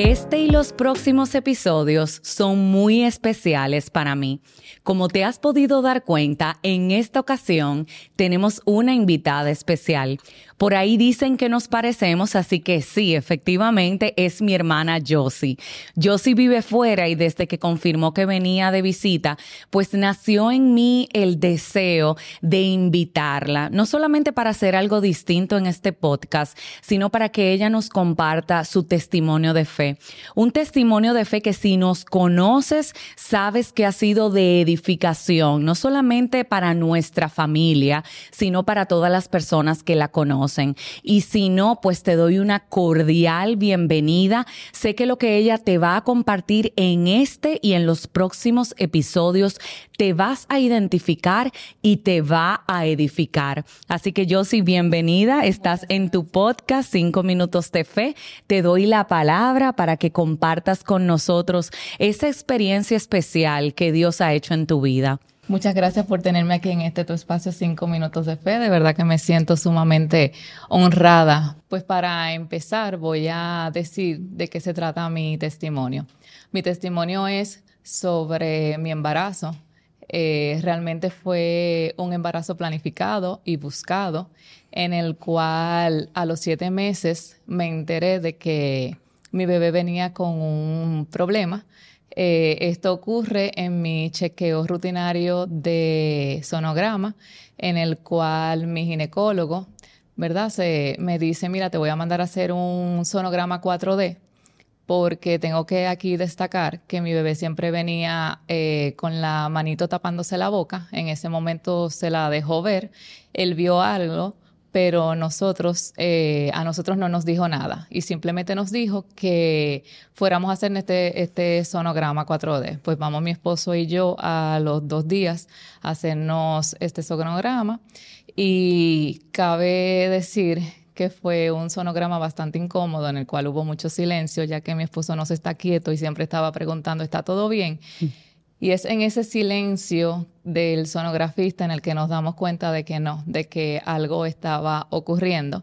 Este y los próximos episodios son muy especiales para mí. Como te has podido dar cuenta, en esta ocasión tenemos una invitada especial. Por ahí dicen que nos parecemos, así que sí, efectivamente es mi hermana Josie. Josie vive fuera y desde que confirmó que venía de visita, pues nació en mí el deseo de invitarla, no solamente para hacer algo distinto en este podcast, sino para que ella nos comparta su testimonio de fe. Un testimonio de fe que si nos conoces, sabes que ha sido de edificación, no solamente para nuestra familia, sino para todas las personas que la conocen. Y si no, pues te doy una cordial bienvenida. Sé que lo que ella te va a compartir en este y en los próximos episodios te vas a identificar y te va a edificar. Así que sí, bienvenida. Estás en tu podcast, Cinco Minutos de Fe. Te doy la palabra para que compartas con nosotros esa experiencia especial que Dios ha hecho en tu vida. Muchas gracias por tenerme aquí en este tu espacio Cinco Minutos de Fe. De verdad que me siento sumamente honrada. Pues para empezar voy a decir de qué se trata mi testimonio. Mi testimonio es sobre mi embarazo. Eh, realmente fue un embarazo planificado y buscado, en el cual a los siete meses me enteré de que mi bebé venía con un problema eh, esto ocurre en mi chequeo rutinario de sonograma, en el cual mi ginecólogo, ¿verdad? Se, me dice, mira, te voy a mandar a hacer un sonograma 4D porque tengo que aquí destacar que mi bebé siempre venía eh, con la manito tapándose la boca. En ese momento se la dejó ver. Él vio algo pero nosotros, eh, a nosotros no nos dijo nada y simplemente nos dijo que fuéramos a hacer este, este sonograma 4D. Pues vamos mi esposo y yo a los dos días a hacernos este sonograma y cabe decir que fue un sonograma bastante incómodo en el cual hubo mucho silencio ya que mi esposo no se está quieto y siempre estaba preguntando, ¿está todo bien? Mm. Y es en ese silencio del sonografista en el que nos damos cuenta de que no, de que algo estaba ocurriendo.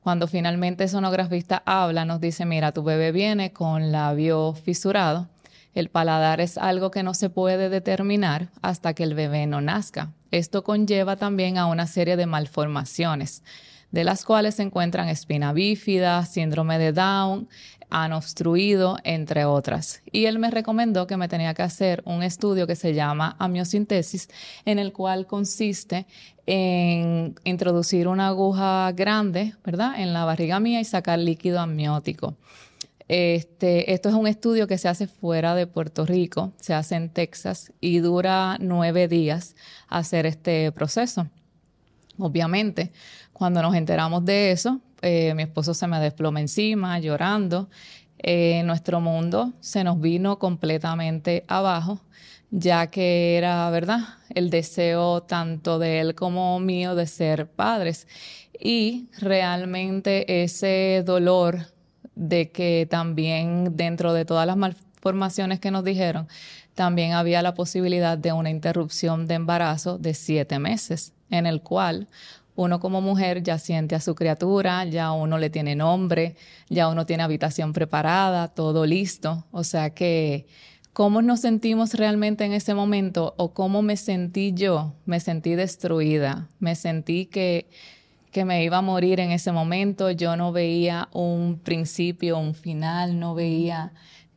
Cuando finalmente el sonografista habla, nos dice, mira, tu bebé viene con labio fisurado. El paladar es algo que no se puede determinar hasta que el bebé no nazca. Esto conlleva también a una serie de malformaciones, de las cuales se encuentran espina bífida, síndrome de Down, han obstruido, entre otras. Y él me recomendó que me tenía que hacer un estudio que se llama amiosintesis, en el cual consiste en introducir una aguja grande, ¿verdad?, en la barriga mía y sacar líquido amniótico. Este, esto es un estudio que se hace fuera de Puerto Rico, se hace en Texas y dura nueve días hacer este proceso. Obviamente, cuando nos enteramos de eso, eh, mi esposo se me desploma encima llorando. Eh, nuestro mundo se nos vino completamente abajo, ya que era, ¿verdad?, el deseo tanto de él como mío de ser padres. Y realmente ese dolor de que también dentro de todas las malformaciones que nos dijeron, también había la posibilidad de una interrupción de embarazo de siete meses, en el cual uno como mujer ya siente a su criatura, ya uno le tiene nombre, ya uno tiene habitación preparada, todo listo. O sea que, ¿cómo nos sentimos realmente en ese momento o cómo me sentí yo? Me sentí destruida, me sentí que, que me iba a morir en ese momento, yo no veía un principio, un final, no veía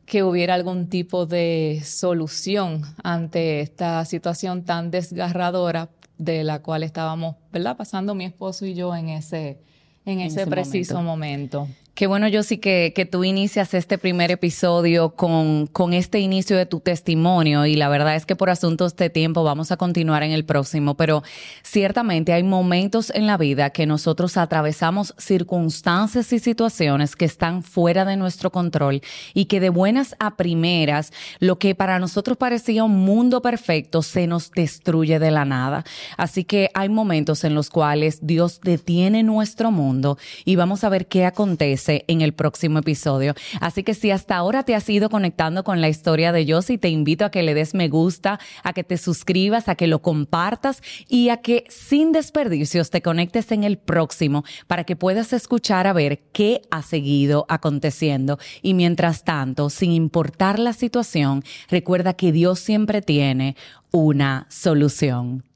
que hubiera algún tipo de solución ante esta situación tan desgarradora de la cual estábamos, ¿verdad? Pasando mi esposo y yo en ese, en, ese, preciso momento. Qué bueno, yo sí que, que tú inicias este primer episodio con, con este inicio de tu testimonio y la verdad es que por asuntos de tiempo vamos a continuar en el próximo, pero ciertamente hay momentos en la vida que nosotros atravesamos circunstancias y situaciones que están fuera de nuestro control y que de buenas a primeras lo que para nosotros parecía un mundo perfecto se nos destruye de la nada. Así que hay momentos en los cuales Dios detiene nuestro mundo y vamos a ver qué acontece en el próximo episodio. Así que si hasta ahora te has ido conectando con la historia de Josie, te invito a que le des me gusta, a que te suscribas, a que lo compartas y a que sin desperdicios te conectes en el próximo para que puedas escuchar a ver qué ha seguido aconteciendo. Y mientras tanto, sin importar la situación, recuerda que Dios siempre tiene una solución.